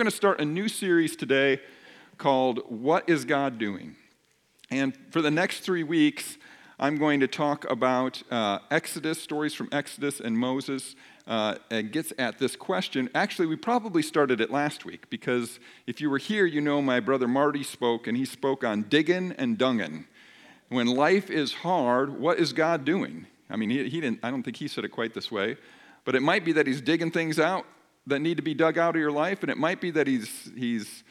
going to start a new series today called What is God Doing? And for the next three weeks, I'm going to talk about uh, Exodus, stories from Exodus and Moses. Uh, and gets at this question. Actually, we probably started it last week because if you were here, you know my brother Marty spoke, and he spoke on digging and dunging. When life is hard, what is God doing? I mean, he, he didn't, I don't think he said it quite this way, but it might be that he's digging things out that need to be dug out of your life, and it might be that he's, he's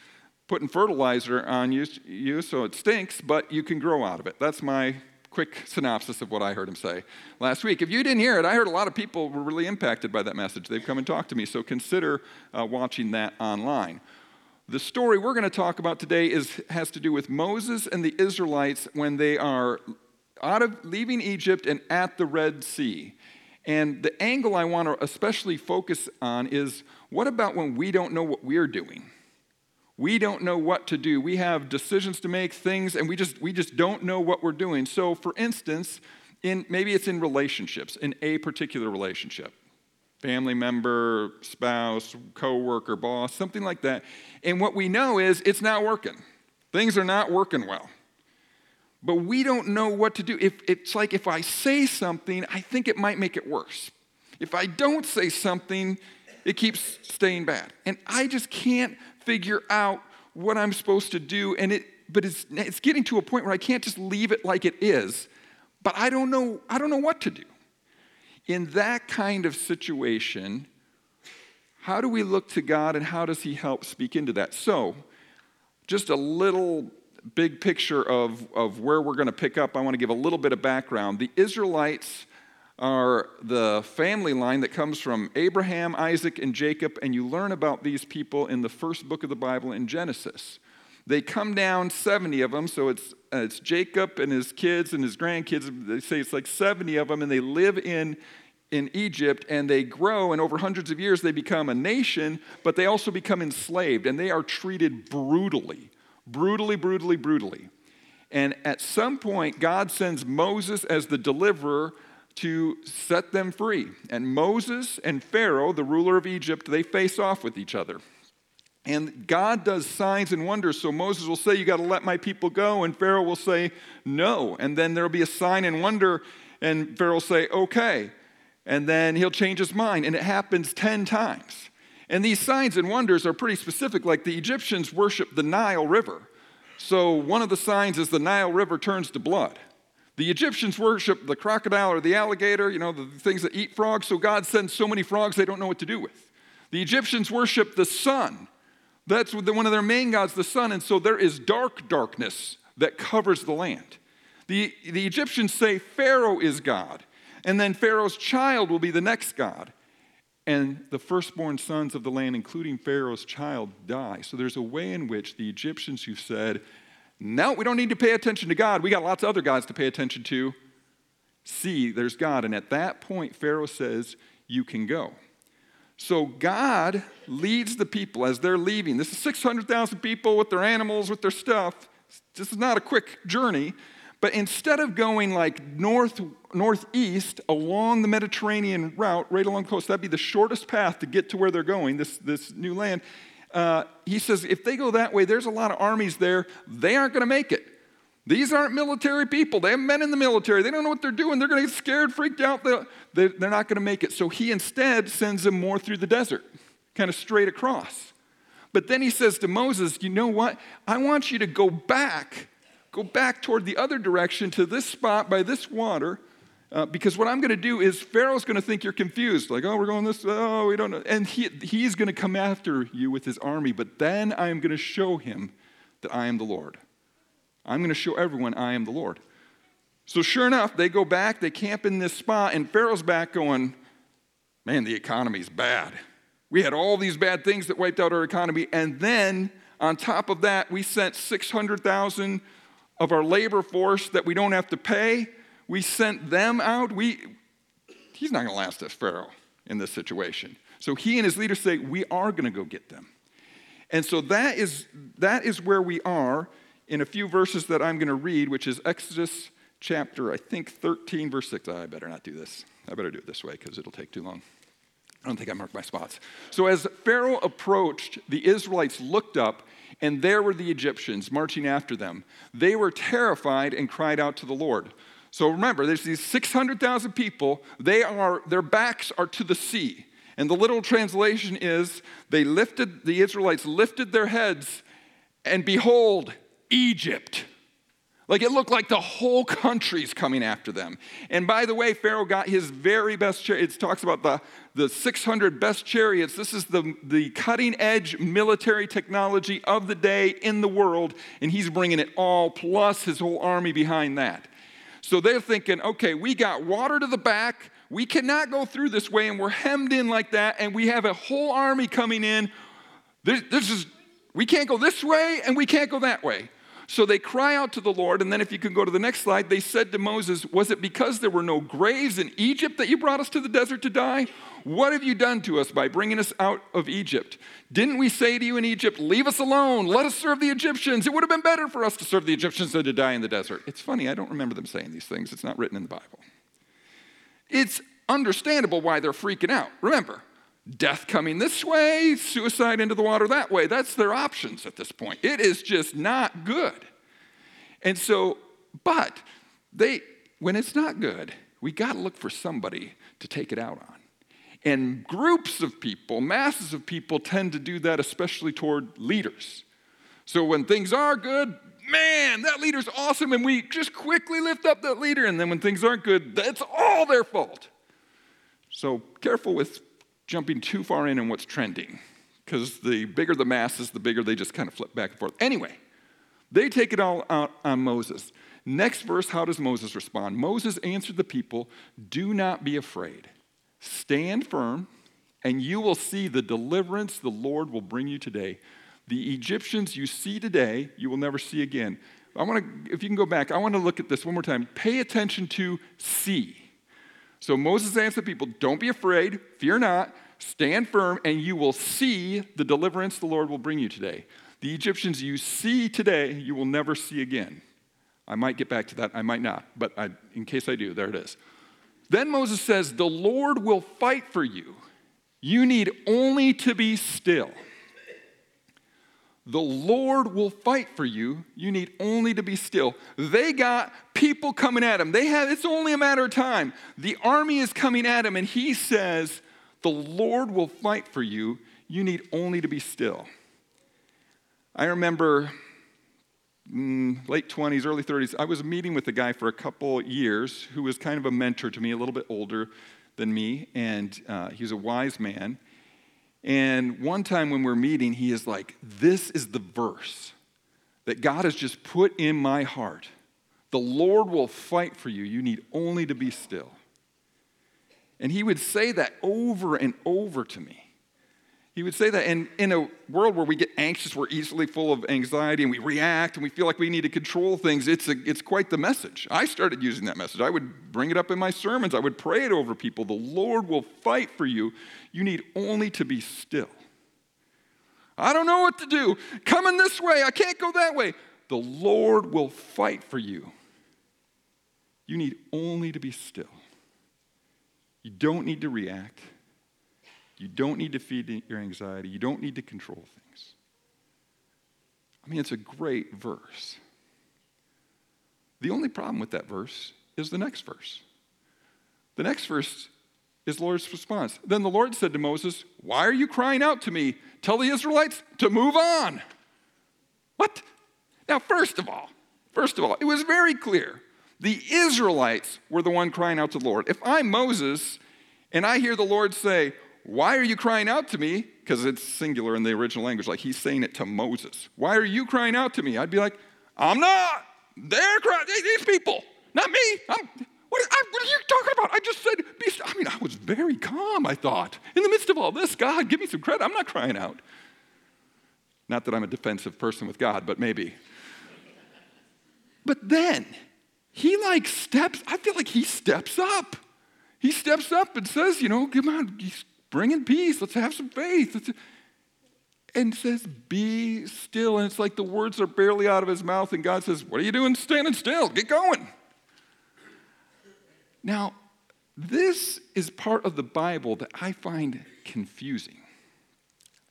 putting fertilizer on you, you so it stinks, but you can grow out of it. That's my quick synopsis of what I heard him say last week. If you didn't hear it, I heard a lot of people were really impacted by that message. They've come and talked to me, so consider uh, watching that online. The story we're going to talk about today is, has to do with Moses and the Israelites when they are out of leaving Egypt and at the Red Sea. And the angle I want to especially focus on is what about when we don't know what we're doing? We don't know what to do. We have decisions to make, things, and we just, we just don't know what we're doing. So, for instance, in, maybe it's in relationships, in a particular relationship family member, spouse, coworker, boss, something like that. And what we know is it's not working. Things are not working well. But we don't know what to do. If it's like if I say something, I think it might make it worse. If I don't say something, it keeps staying bad. And I just can't figure out what I'm supposed to do. And it, but it's, it's getting to a point where I can't just leave it like it is. But I don't know, I don't know what to do. In that kind of situation, how do we look to God and how does He help speak into that? So, just a little big picture of, of where we're going to pick up, I want to give a little bit of background. The Israelites are the family line that comes from Abraham, Isaac, and Jacob, and you learn about these people in the first book of the Bible in Genesis. They come down 70 of them, so it's, uh, it's Jacob and his kids and his grandkids. They say it's like 70 of them, and they live in, in Egypt and they grow, and over hundreds of years they become a nation, but they also become enslaved, and they are treated brutally brutally, brutally, brutally. And at some point, God sends Moses as the deliverer to set them free. And Moses and Pharaoh, the ruler of Egypt, they face off with each other. And God does signs and wonders. So Moses will say, You got to let my people go. And Pharaoh will say, No. And then there'll be a sign and wonder. And Pharaoh will say, Okay. And then he'll change his mind. And it happens 10 times. And these signs and wonders are pretty specific, like the Egyptians worship the Nile River. So one of the signs is the Nile River turns to blood. The Egyptians worship the crocodile or the alligator, you know, the things that eat frogs, so God sends so many frogs they don't know what to do with. The Egyptians worship the sun. That's one of their main gods, the sun, and so there is dark darkness that covers the land. The, the Egyptians say Pharaoh is God, and then Pharaoh's child will be the next God and the firstborn sons of the land, including Pharaoh's child, die. So there's a way in which the Egyptians who said, No, we don't need to pay attention to God, we got lots of other gods to pay attention to, see there's God. And at that point, Pharaoh says, You can go. So God leads the people as they're leaving. This is 600,000 people with their animals, with their stuff. This is not a quick journey. But instead of going like north, northeast along the Mediterranean route, right along the coast, that'd be the shortest path to get to where they're going, this, this new land. Uh, he says if they go that way, there's a lot of armies there. They aren't going to make it. These aren't military people. They have men in the military. They don't know what they're doing. They're going to get scared, freaked out. They're, they're not going to make it. So he instead sends them more through the desert, kind of straight across. But then he says to Moses, You know what? I want you to go back go back toward the other direction to this spot by this water. Uh, because what I'm going to do is Pharaoh's going to think you're confused, like, oh, we're going this, oh, we don't know. And he, he's going to come after you with his army, but then I am going to show him that I am the Lord. I'm going to show everyone I am the Lord. So, sure enough, they go back, they camp in this spot, and Pharaoh's back going, man, the economy's bad. We had all these bad things that wiped out our economy, and then on top of that, we sent 600,000 of our labor force that we don't have to pay. We sent them out. We, he's not going to last us, Pharaoh, in this situation. So he and his leaders say, We are going to go get them. And so that is, that is where we are in a few verses that I'm going to read, which is Exodus chapter, I think, 13, verse 6. Ah, I better not do this. I better do it this way because it'll take too long. I don't think I marked my spots. So as Pharaoh approached, the Israelites looked up, and there were the Egyptians marching after them. They were terrified and cried out to the Lord. So remember, there's these 600,000 people. They are, their backs are to the sea. And the literal translation is they lifted, the Israelites lifted their heads, and behold, Egypt. Like it looked like the whole country's coming after them. And by the way, Pharaoh got his very best chariots. It talks about the, the 600 best chariots. This is the, the cutting edge military technology of the day in the world. And he's bringing it all, plus his whole army behind that. So they're thinking, okay, we got water to the back. We cannot go through this way, and we're hemmed in like that, and we have a whole army coming in. This, this is, we can't go this way, and we can't go that way. So they cry out to the Lord, and then if you can go to the next slide, they said to Moses, Was it because there were no graves in Egypt that you brought us to the desert to die? What have you done to us by bringing us out of Egypt? Didn't we say to you in Egypt, Leave us alone, let us serve the Egyptians? It would have been better for us to serve the Egyptians than to die in the desert. It's funny, I don't remember them saying these things, it's not written in the Bible. It's understandable why they're freaking out. Remember, death coming this way, suicide into the water that way. That's their options at this point. It is just not good. And so, but they, when it's not good, we got to look for somebody to take it out on. And groups of people, masses of people, tend to do that, especially toward leaders. So when things are good, man, that leader's awesome, and we just quickly lift up that leader. And then when things aren't good, that's all their fault. So careful with jumping too far in on what's trending, because the bigger the masses, the bigger they just kind of flip back and forth. Anyway, they take it all out on Moses. Next verse, how does Moses respond? Moses answered the people, Do not be afraid. Stand firm, and you will see the deliverance the Lord will bring you today. The Egyptians you see today, you will never see again. I want to, if you can go back, I want to look at this one more time. Pay attention to see. So Moses answered the people, Don't be afraid, fear not, stand firm, and you will see the deliverance the Lord will bring you today. The Egyptians you see today, you will never see again. I might get back to that, I might not, but I, in case I do, there it is. Then Moses says, The Lord will fight for you. You need only to be still. The Lord will fight for you. You need only to be still. They got people coming at him. They have it's only a matter of time. The army is coming at him and he says, "The Lord will fight for you. You need only to be still." I remember mm, late 20s, early 30s, I was meeting with a guy for a couple years who was kind of a mentor to me, a little bit older than me, and uh, he was a wise man. And one time when we're meeting, he is like, This is the verse that God has just put in my heart. The Lord will fight for you. You need only to be still. And he would say that over and over to me. He would say that. And in a world where we get anxious, we're easily full of anxiety, and we react, and we feel like we need to control things, it's, a, it's quite the message. I started using that message. I would bring it up in my sermons, I would pray it over people. The Lord will fight for you. You need only to be still. I don't know what to do. Coming this way, I can't go that way. The Lord will fight for you. You need only to be still. You don't need to react. You don't need to feed your anxiety. You don't need to control things. I mean, it's a great verse. The only problem with that verse is the next verse. The next verse is the Lord's response. Then the Lord said to Moses, Why are you crying out to me? Tell the Israelites to move on. What? Now, first of all, first of all, it was very clear. The Israelites were the one crying out to the Lord. If I'm Moses and I hear the Lord say, why are you crying out to me? Because it's singular in the original language, like he's saying it to Moses. Why are you crying out to me? I'd be like, I'm not. They're crying. These people, not me. I'm, what, I, what, are you talking about? I just said, be, I mean, I was very calm, I thought. In the midst of all this, God, give me some credit. I'm not crying out. Not that I'm a defensive person with God, but maybe. But then, he like steps, I feel like he steps up. He steps up and says, you know, come on, he's bring in peace. Let's have some faith. Let's, and says, Be still. And it's like the words are barely out of his mouth, and God says, What are you doing standing still? Get going. Now, This is part of the Bible that I find confusing.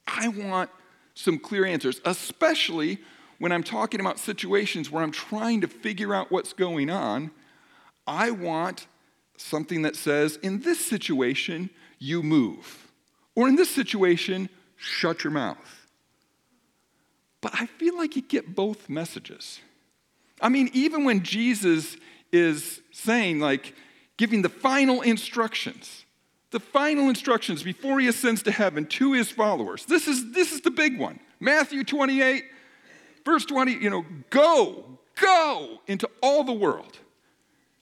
I want some clear answers, especially when I'm talking about situations where I'm trying to figure out what's going on. I want something that says, in this situation, you move. Or in this situation, shut your mouth. But I feel like you get both messages. I mean, even when Jesus is saying, like, giving the final instructions, the final instructions before he ascends to heaven to his followers. This is, this is the big one. Matthew 28, verse 20, you know, go, go into all the world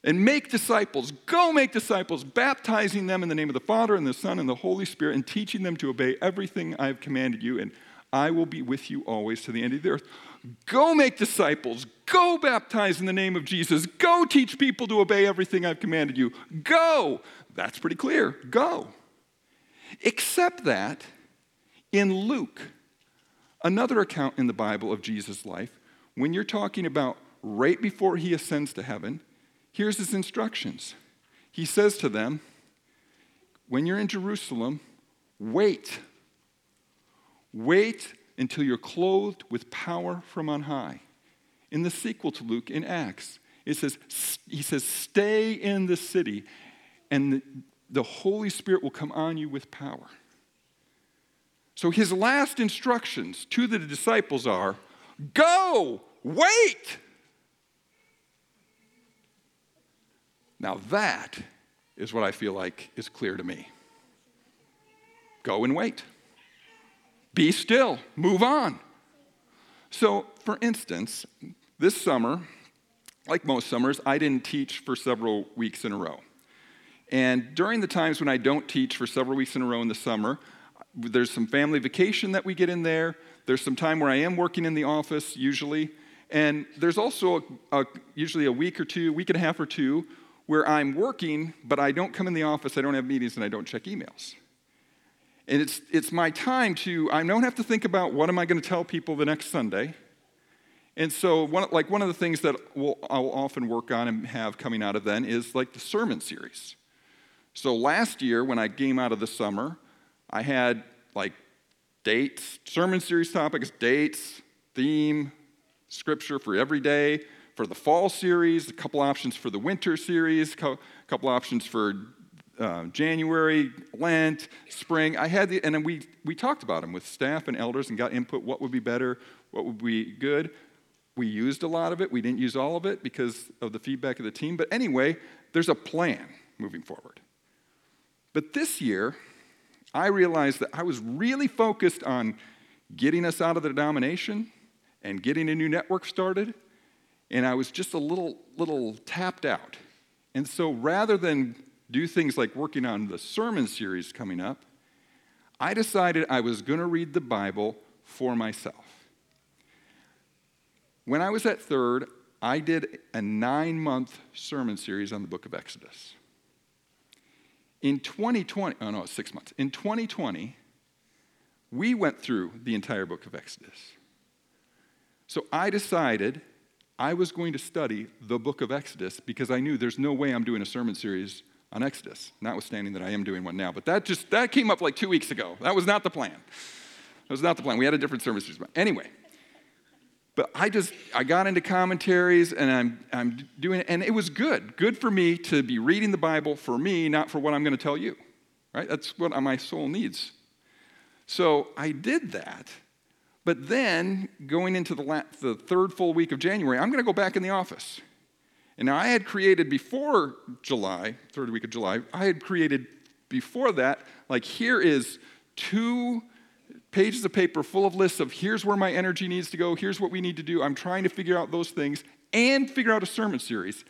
and make disciples. Go make disciples, baptizing them in the name of the Father and the Son and the Holy Spirit, and teaching them to obey everything I have commanded you. And I will be with you always to the end of the earth. Go make disciples. Go baptize in the name of Jesus. Go teach people to obey everything I've commanded you. Go. That's pretty clear. Go. Except that in Luke, another account in the Bible of Jesus' life, when you're talking about right before he ascends to heaven, here's his instructions. He says to them, When you're in Jerusalem, wait. Wait until you're clothed with power from on high. In the sequel to Luke, in Acts, it says, he says, stay in the city, and the, the Holy Spirit will come on you with power. So his last instructions to the disciples are go, wait. Now that is what I feel like is clear to me. Go and wait. Be still, move on. So, for instance, this summer, like most summers, I didn't teach for several weeks in a row. And during the times when I don't teach for several weeks in a row in the summer, there's some family vacation that we get in there. There's some time where I am working in the office, usually. And there's also a, a, usually a week or two, week and a half or two, where I'm working, but I don't come in the office, I don't have meetings, and I don't check emails. And it's, it's my time to, I don't have to think about what am I going to tell people the next Sunday. And so, one, like one of the things that we'll, I'll often work on and have coming out of then is like the sermon series. So last year, when I came out of the summer, I had like dates, sermon series topics, dates, theme, scripture for every day. For the fall series, a couple options for the winter series, a couple options for uh, January, Lent, spring. I had the, and then we, we talked about them with staff and elders and got input what would be better, what would be good. We used a lot of it. We didn't use all of it because of the feedback of the team. But anyway, there's a plan moving forward. But this year, I realized that I was really focused on getting us out of the denomination and getting a new network started. And I was just a little, little tapped out. And so rather than do things like working on the sermon series coming up, I decided I was going to read the Bible for myself. When I was at third, I did a nine month sermon series on the book of Exodus. In 2020, oh no, six months. In 2020, we went through the entire book of Exodus. So I decided I was going to study the book of Exodus because I knew there's no way I'm doing a sermon series on Exodus, notwithstanding that I am doing one now. But that just that came up like two weeks ago. That was not the plan. That was not the plan. We had a different service. Anyway, but I just I got into commentaries and I'm I'm doing it, and it was good. Good for me to be reading the Bible for me, not for what I'm going to tell you. Right? That's what my soul needs. So I did that. But then, going into the, la- the third full week of January, I'm going to go back in the office. And I had created before July, third week of July, I had created before that, like here is two pages of paper full of lists of here's where my energy needs to go, here's what we need to do. I'm trying to figure out those things and figure out a sermon series.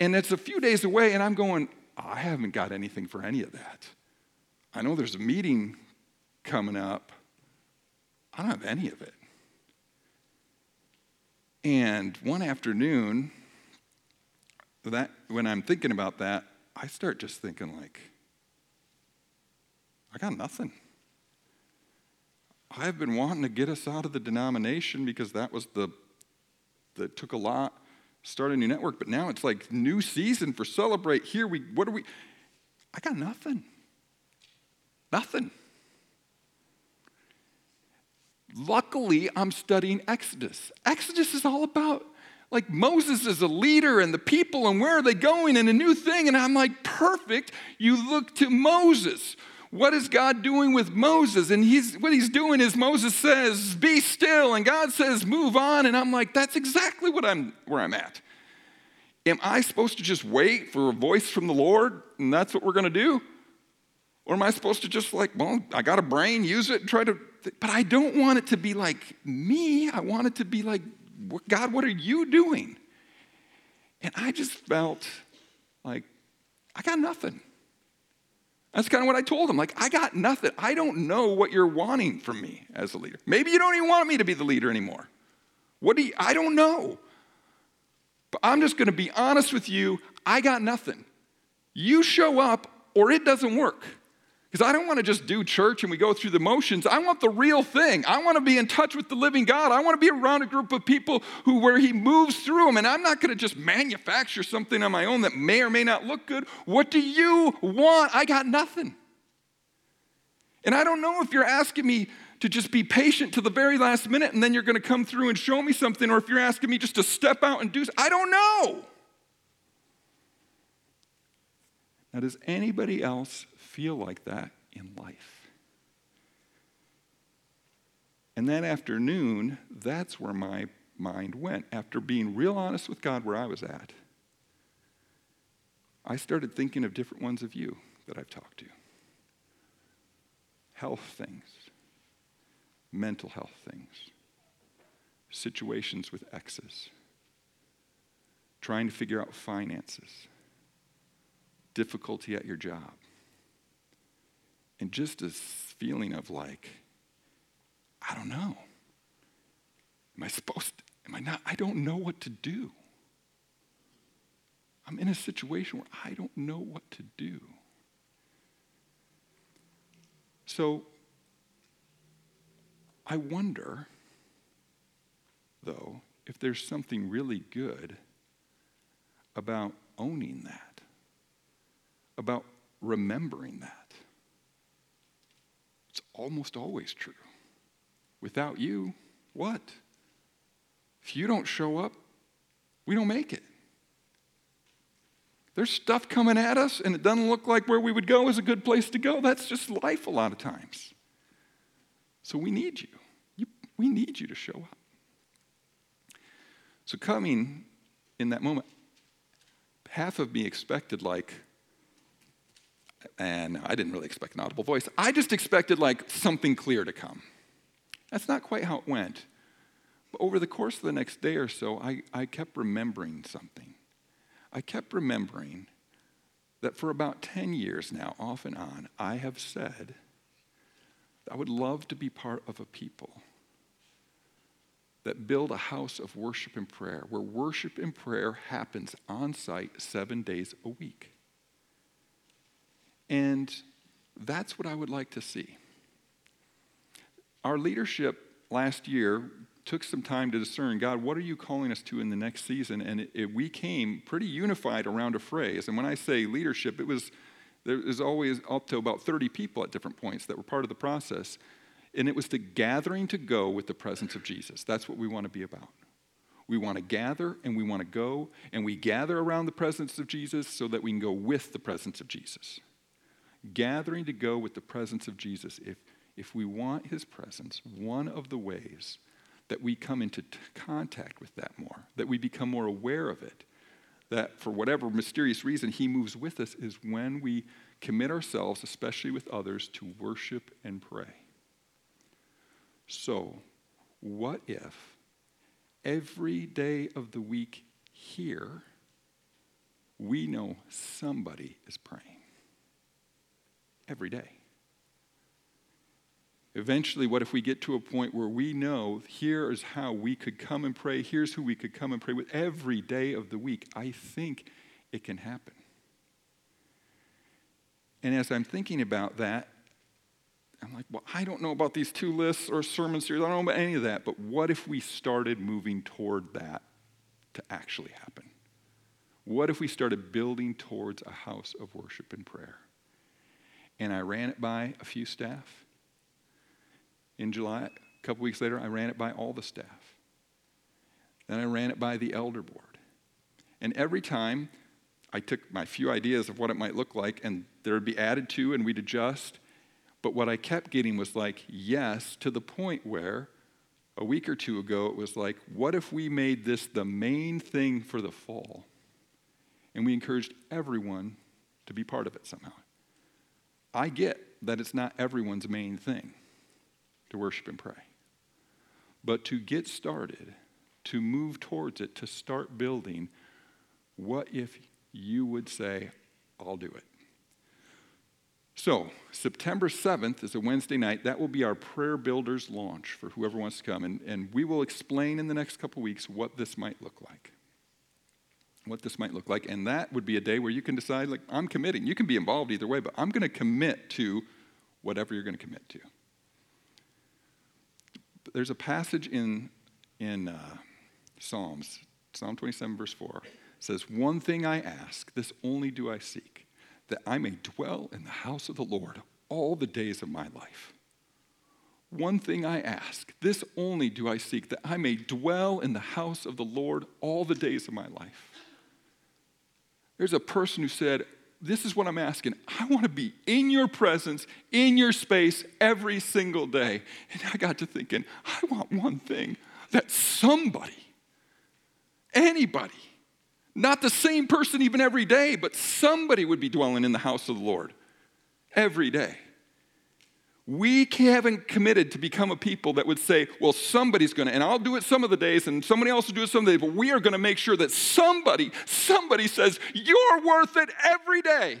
And it's a few days away, and I'm going, I haven't got anything for any of that. I know there's a meeting coming up. I don't have any of it. And one afternoon, that when I'm thinking about that, I start just thinking like, I got nothing. I've been wanting to get us out of the denomination because that was the that took a lot, start a new network, but now it's like new season for celebrate. Here we what are we I got nothing. Nothing. Luckily, I'm studying Exodus. Exodus is all about like Moses is a leader and the people and where are they going and a new thing. And I'm like, perfect. You look to Moses. What is God doing with Moses? And he's, what he's doing is Moses says, be still. And God says, move on. And I'm like, that's exactly what I'm, where I'm at. Am I supposed to just wait for a voice from the Lord and that's what we're going to do? Or am I supposed to just like, well, I got a brain, use it and try to, but I don't want it to be like me. I want it to be like, God, what are you doing? And I just felt like, I got nothing. That's kind of what I told him. Like, I got nothing. I don't know what you're wanting from me as a leader. Maybe you don't even want me to be the leader anymore. What do you, I don't know. But I'm just going to be honest with you. I got nothing. You show up or it doesn't work. Because I don't want to just do church and we go through the motions. I want the real thing. I want to be in touch with the living God. I want to be around a group of people who where he moves through them. And I'm not going to just manufacture something on my own that may or may not look good. What do you want? I got nothing. And I don't know if you're asking me to just be patient to the very last minute and then you're going to come through and show me something, or if you're asking me just to step out and do I don't know. Now, does anybody else feel like that in life. And that afternoon, that's where my mind went. After being real honest with God where I was at, I started thinking of different ones of you that I've talked to health things, mental health things, situations with exes, trying to figure out finances, difficulty at your job and just this feeling of like, I don't know. Am I supposed to? Am I not? I don't know what to do. I'm in a situation where I don't know what to do. So I wonder, though, if there's something really good about owning that, about remembering that almost always true. Without you, what? If you don't show up, we don't make it. There's stuff coming at us, and it doesn't look like where we would go is a good place to go. That's just life a lot of times. So we need you. you we need you to show up. So, coming in that moment, half of me expected, like, and I didn't really expect an audible voice. I just expected like something clear to come. That's not quite how it went. But over the course of the next day or so, I, I kept remembering something. I kept remembering that for about 10 years now, off and on, I have said I would love to be part of a people that build a house of worship and prayer, where worship and prayer happens on site seven days a week. And that's what I would like to see. Our leadership last year took some time to discern God, what are you calling us to in the next season? And it, it, we came pretty unified around a phrase. And when I say leadership, it was there was always up to about 30 people at different points that were part of the process. And it was the gathering to go with the presence of Jesus. That's what we want to be about. We want to gather and we want to go, and we gather around the presence of Jesus so that we can go with the presence of Jesus gathering to go with the presence of Jesus, if, if we want his presence, one of the ways that we come into t- contact with that more, that we become more aware of it, that for whatever mysterious reason he moves with us, is when we commit ourselves, especially with others, to worship and pray. So, what if every day of the week here, we know somebody is praying? Every day. Eventually, what if we get to a point where we know here is how we could come and pray, here's who we could come and pray with every day of the week? I think it can happen. And as I'm thinking about that, I'm like, well, I don't know about these two lists or sermon series. I don't know about any of that. But what if we started moving toward that to actually happen? What if we started building towards a house of worship and prayer? And I ran it by a few staff. In July, a couple weeks later, I ran it by all the staff. Then I ran it by the elder board. And every time I took my few ideas of what it might look like, and there would be added to, and we'd adjust. But what I kept getting was like, yes, to the point where a week or two ago it was like, what if we made this the main thing for the fall? And we encouraged everyone to be part of it somehow. I get that it's not everyone's main thing to worship and pray. But to get started, to move towards it, to start building, what if you would say, I'll do it? So, September 7th is a Wednesday night. That will be our Prayer Builders launch for whoever wants to come. And, and we will explain in the next couple weeks what this might look like. What this might look like. And that would be a day where you can decide, like, I'm committing. You can be involved either way, but I'm going to commit to whatever you're going to commit to. There's a passage in, in uh, Psalms, Psalm 27, verse 4, says, One thing I ask, this only do I seek that I may dwell in the house of the Lord all the days of my life. One thing I ask, this only do I seek, that I may dwell in the house of the Lord all the days of my life. There's a person who said, This is what I'm asking. I want to be in your presence, in your space every single day. And I got to thinking, I want one thing that somebody, anybody, not the same person even every day, but somebody would be dwelling in the house of the Lord every day. We haven't committed to become a people that would say, well, somebody's going to, and I'll do it some of the days, and somebody else will do it some of the days, but we are going to make sure that somebody, somebody says, you're worth it every day.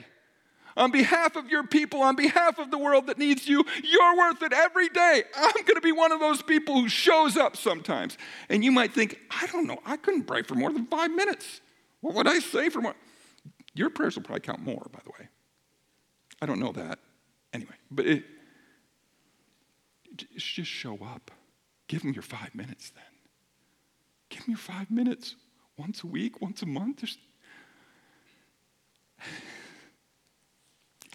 On behalf of your people, on behalf of the world that needs you, you're worth it every day. I'm going to be one of those people who shows up sometimes. And you might think, I don't know, I couldn't pray for more than five minutes. What would I say for more? Your prayers will probably count more, by the way. I don't know that. Anyway, but it, just show up. Give them your five minutes then. Give them your five minutes once a week, once a month.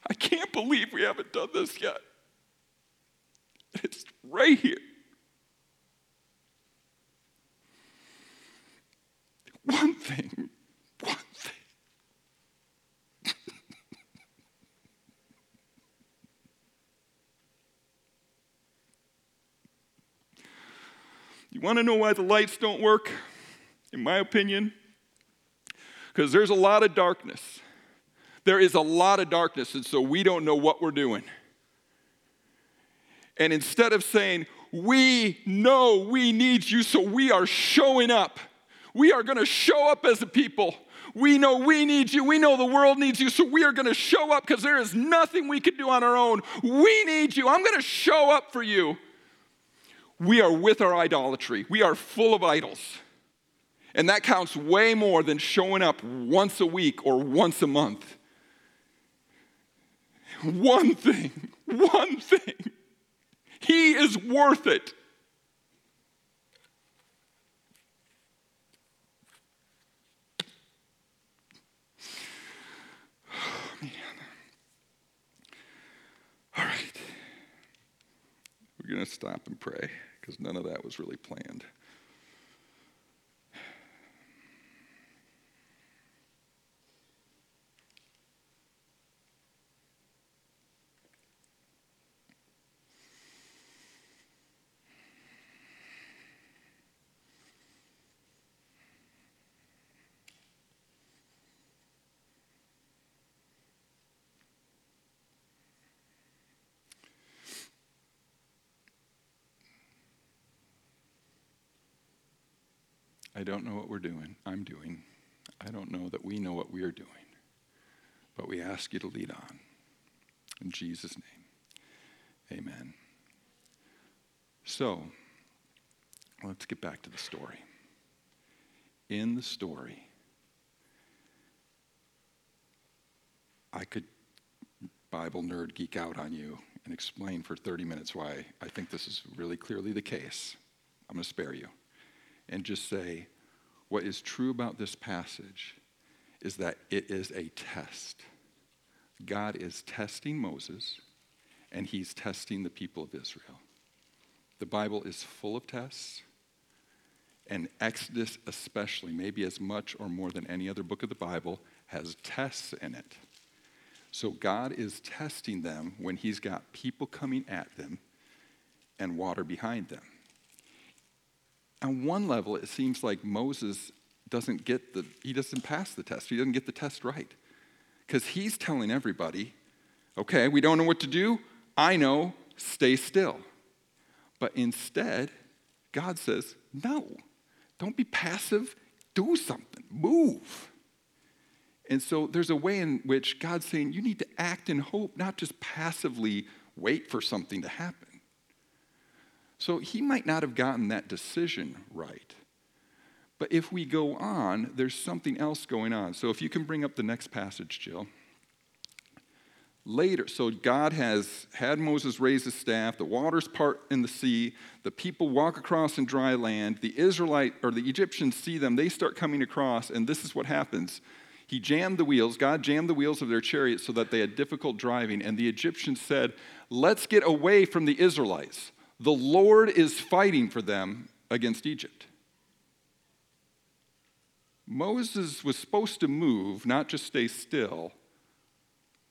I can't believe we haven't done this yet. It's right here. One thing you want to know why the lights don't work? In my opinion, because there's a lot of darkness. There is a lot of darkness, and so we don't know what we're doing. And instead of saying, We know we need you, so we are showing up, we are going to show up as a people we know we need you. We know the world needs you. So we are going to show up because there is nothing we can do on our own. We need you. I'm going to show up for you. We are with our idolatry, we are full of idols. And that counts way more than showing up once a week or once a month. One thing, one thing. He is worth it. All right. We're going to stop and pray because none of that was really planned. I don't know what we're doing. I'm doing. I don't know that we know what we are doing. But we ask you to lead on. In Jesus' name, amen. So, let's get back to the story. In the story, I could Bible nerd geek out on you and explain for 30 minutes why I think this is really clearly the case. I'm going to spare you and just say, what is true about this passage is that it is a test. God is testing Moses and he's testing the people of Israel. The Bible is full of tests, and Exodus, especially, maybe as much or more than any other book of the Bible, has tests in it. So God is testing them when he's got people coming at them and water behind them. On one level, it seems like Moses doesn't get the, he doesn't pass the test. He doesn't get the test right. Because he's telling everybody, okay, we don't know what to do. I know, stay still. But instead, God says, no, don't be passive, do something, move. And so there's a way in which God's saying you need to act in hope, not just passively wait for something to happen. So he might not have gotten that decision right. But if we go on, there's something else going on. So if you can bring up the next passage, Jill. Later, so God has had Moses raise his staff, the waters part in the sea, the people walk across in dry land, the Israelite or the Egyptians see them, they start coming across, and this is what happens. He jammed the wheels, God jammed the wheels of their chariots so that they had difficult driving, and the Egyptians said, Let's get away from the Israelites. The Lord is fighting for them against Egypt. Moses was supposed to move, not just stay still,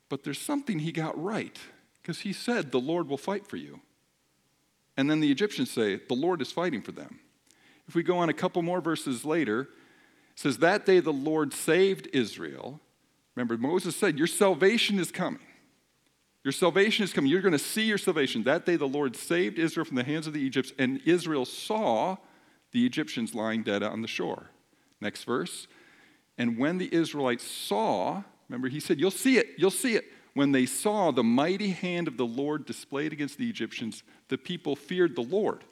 but there's something he got right because he said, The Lord will fight for you. And then the Egyptians say, The Lord is fighting for them. If we go on a couple more verses later, it says, That day the Lord saved Israel. Remember, Moses said, Your salvation is coming. Your salvation is coming. You're going to see your salvation. That day, the Lord saved Israel from the hands of the Egyptians, and Israel saw the Egyptians lying dead on the shore. Next verse. And when the Israelites saw, remember, he said, You'll see it, you'll see it. When they saw the mighty hand of the Lord displayed against the Egyptians, the people feared the Lord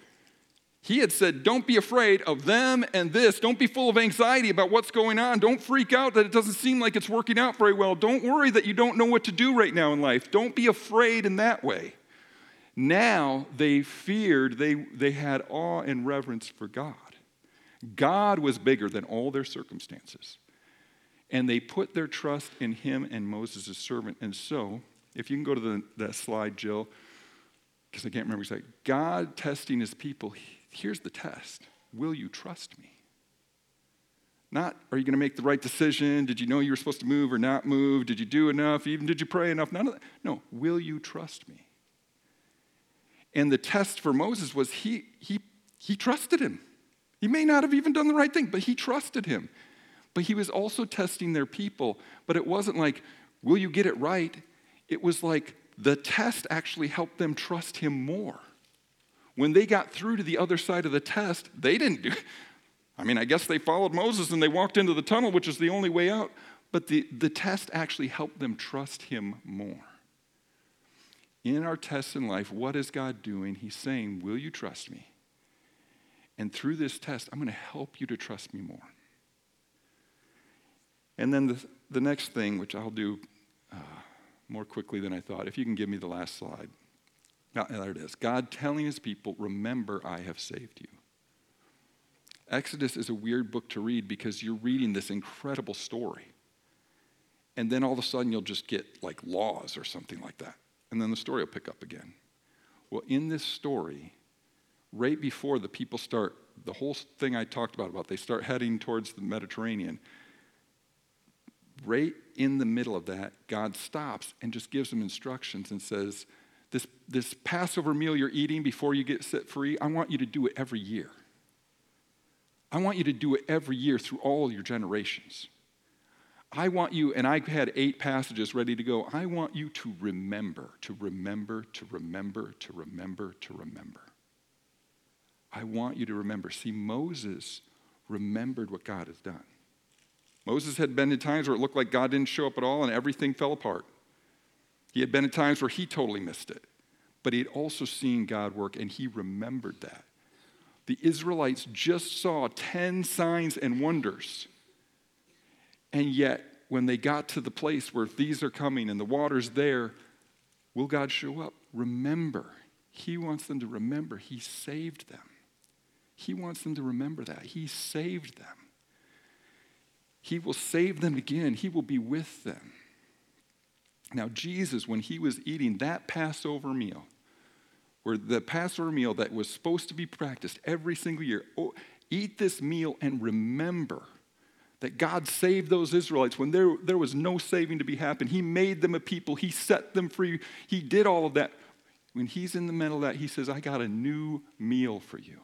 he had said, Don't be afraid of them and this. Don't be full of anxiety about what's going on. Don't freak out that it doesn't seem like it's working out very well. Don't worry that you don't know what to do right now in life. Don't be afraid in that way. Now they feared, they, they had awe and reverence for God. God was bigger than all their circumstances. And they put their trust in him and Moses' servant. And so, if you can go to the, that slide, Jill, because I can't remember exactly. God testing his people, here's the test Will you trust me? Not, are you going to make the right decision? Did you know you were supposed to move or not move? Did you do enough? Even did you pray enough? None of that. No, will you trust me? And the test for Moses was he, he, he trusted him. He may not have even done the right thing, but he trusted him. But he was also testing their people. But it wasn't like, will you get it right? It was like the test actually helped them trust him more. When they got through to the other side of the test, they didn't do I mean, I guess they followed Moses and they walked into the tunnel, which is the only way out. But the, the test actually helped them trust him more. In our tests in life, what is God doing? He's saying, Will you trust me? And through this test, I'm going to help you to trust me more. And then the, the next thing, which I'll do more quickly than I thought, if you can give me the last slide. Now, there it is. God telling his people, Remember, I have saved you. Exodus is a weird book to read because you're reading this incredible story. And then all of a sudden you'll just get like laws or something like that. And then the story will pick up again. Well, in this story, right before the people start, the whole thing I talked about, about they start heading towards the Mediterranean, right in the middle of that, God stops and just gives them instructions and says, this, this Passover meal you're eating before you get set free, I want you to do it every year. I want you to do it every year through all your generations. I want you, and I had eight passages ready to go. I want you to remember, to remember, to remember, to remember, to remember. I want you to remember. See, Moses remembered what God has done. Moses had been in times where it looked like God didn't show up at all and everything fell apart. He had been in times where he totally missed it, but he had also seen God work and he remembered that. The Israelites just saw 10 signs and wonders. And yet, when they got to the place where these are coming and the water's there, will God show up? Remember. He wants them to remember He saved them. He wants them to remember that. He saved them. He will save them again, He will be with them. Now, Jesus, when he was eating that Passover meal, where the Passover meal that was supposed to be practiced every single year, oh, eat this meal and remember that God saved those Israelites when there, there was no saving to be happened. He made them a people, He set them free, He did all of that. When He's in the middle of that, He says, I got a new meal for you.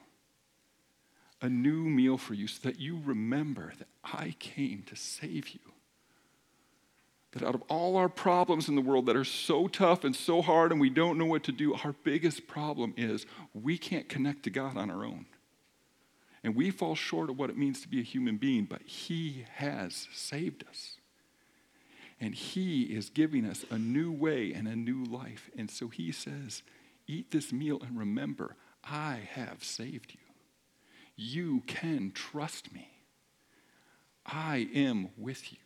A new meal for you so that you remember that I came to save you. That out of all our problems in the world that are so tough and so hard and we don't know what to do, our biggest problem is we can't connect to God on our own. And we fall short of what it means to be a human being, but He has saved us. And He is giving us a new way and a new life. And so He says, Eat this meal and remember, I have saved you. You can trust me. I am with you.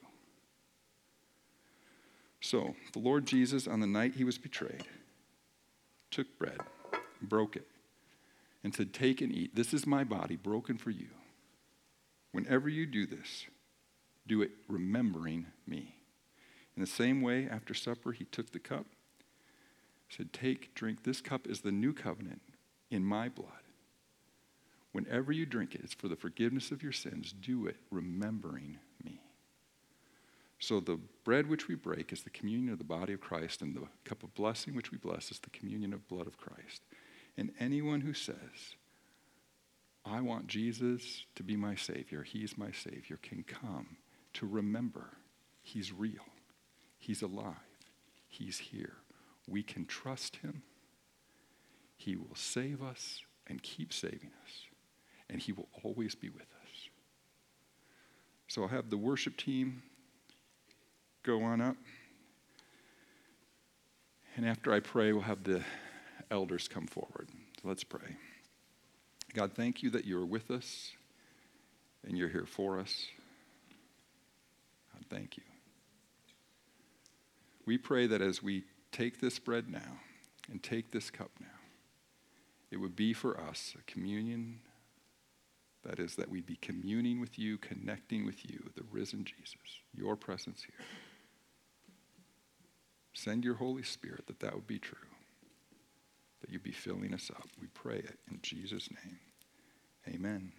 So, the Lord Jesus, on the night he was betrayed, took bread, broke it, and said, Take and eat. This is my body broken for you. Whenever you do this, do it remembering me. In the same way, after supper, he took the cup, said, Take, drink. This cup is the new covenant in my blood. Whenever you drink it, it's for the forgiveness of your sins. Do it remembering me. So the bread which we break is the communion of the body of Christ, and the cup of blessing which we bless is the communion of blood of Christ. And anyone who says, I want Jesus to be my Savior, He's my Savior, can come to remember He's real, He's alive, He's here. We can trust Him. He will save us and keep saving us, and He will always be with us. So I'll have the worship team go on up. And after I pray, we'll have the elders come forward. So let's pray. God, thank you that you are with us and you're here for us. God, thank you. We pray that as we take this bread now and take this cup now, it would be for us a communion. That is, that we'd be communing with you, connecting with you, the risen Jesus, your presence here. Send your Holy Spirit that that would be true that you'd be filling us up. We pray it in Jesus' name. Amen.